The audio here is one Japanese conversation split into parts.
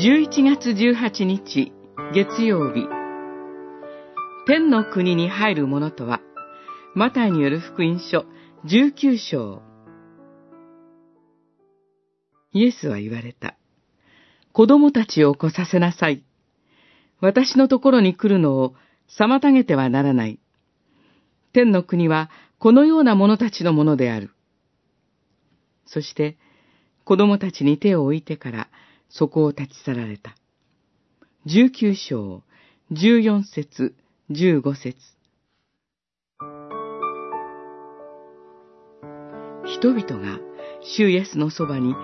11月18日月曜日天の国に入る者とはマタイによる福音書19章イエスは言われた。子供たちを来させなさい。私のところに来るのを妨げてはならない。天の国はこのような者たちのものである。そして、子供たちに手を置いてからそこを立ち去られた。十九章、十四節、十五節。人々が主イエスのそばに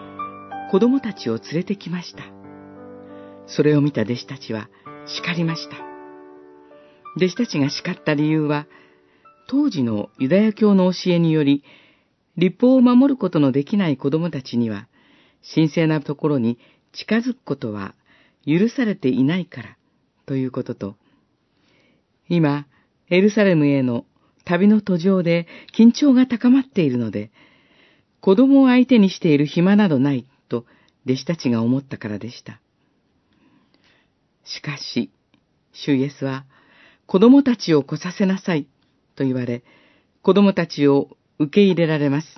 子供たちを連れてきました。それを見た弟子たちは叱りました。弟子たちが叱った理由は、当時のユダヤ教の教えにより、立法を守ることのできない子供たちには、神聖なところに近づくことは許されていないからということと、今、エルサレムへの旅の途上で緊張が高まっているので、子供を相手にしている暇などないと弟子たちが思ったからでした。しかし、主イエスは、子供たちを来させなさいと言われ、子供たちを受け入れられます。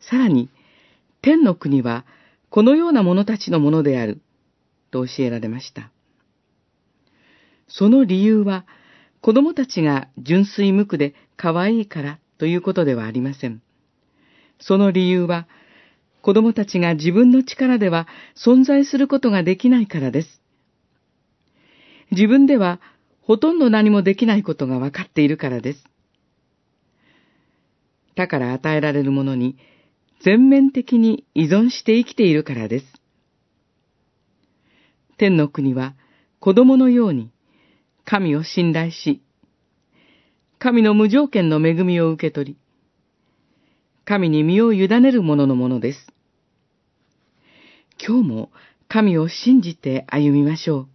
さらに、天の国はこのような者たちのものである、と教えられました。その理由は、子供たちが純粋無垢で可愛いからということではありません。その理由は、子供たちが自分の力では存在することができないからです。自分ではほとんど何もできないことが分かっているからです。だから与えられるものに全面的に依存して生きているからです。天の国は子供のように神を信頼し、神の無条件の恵みを受け取り、神に身を委ねる者のものです。今日も神を信じて歩みましょう。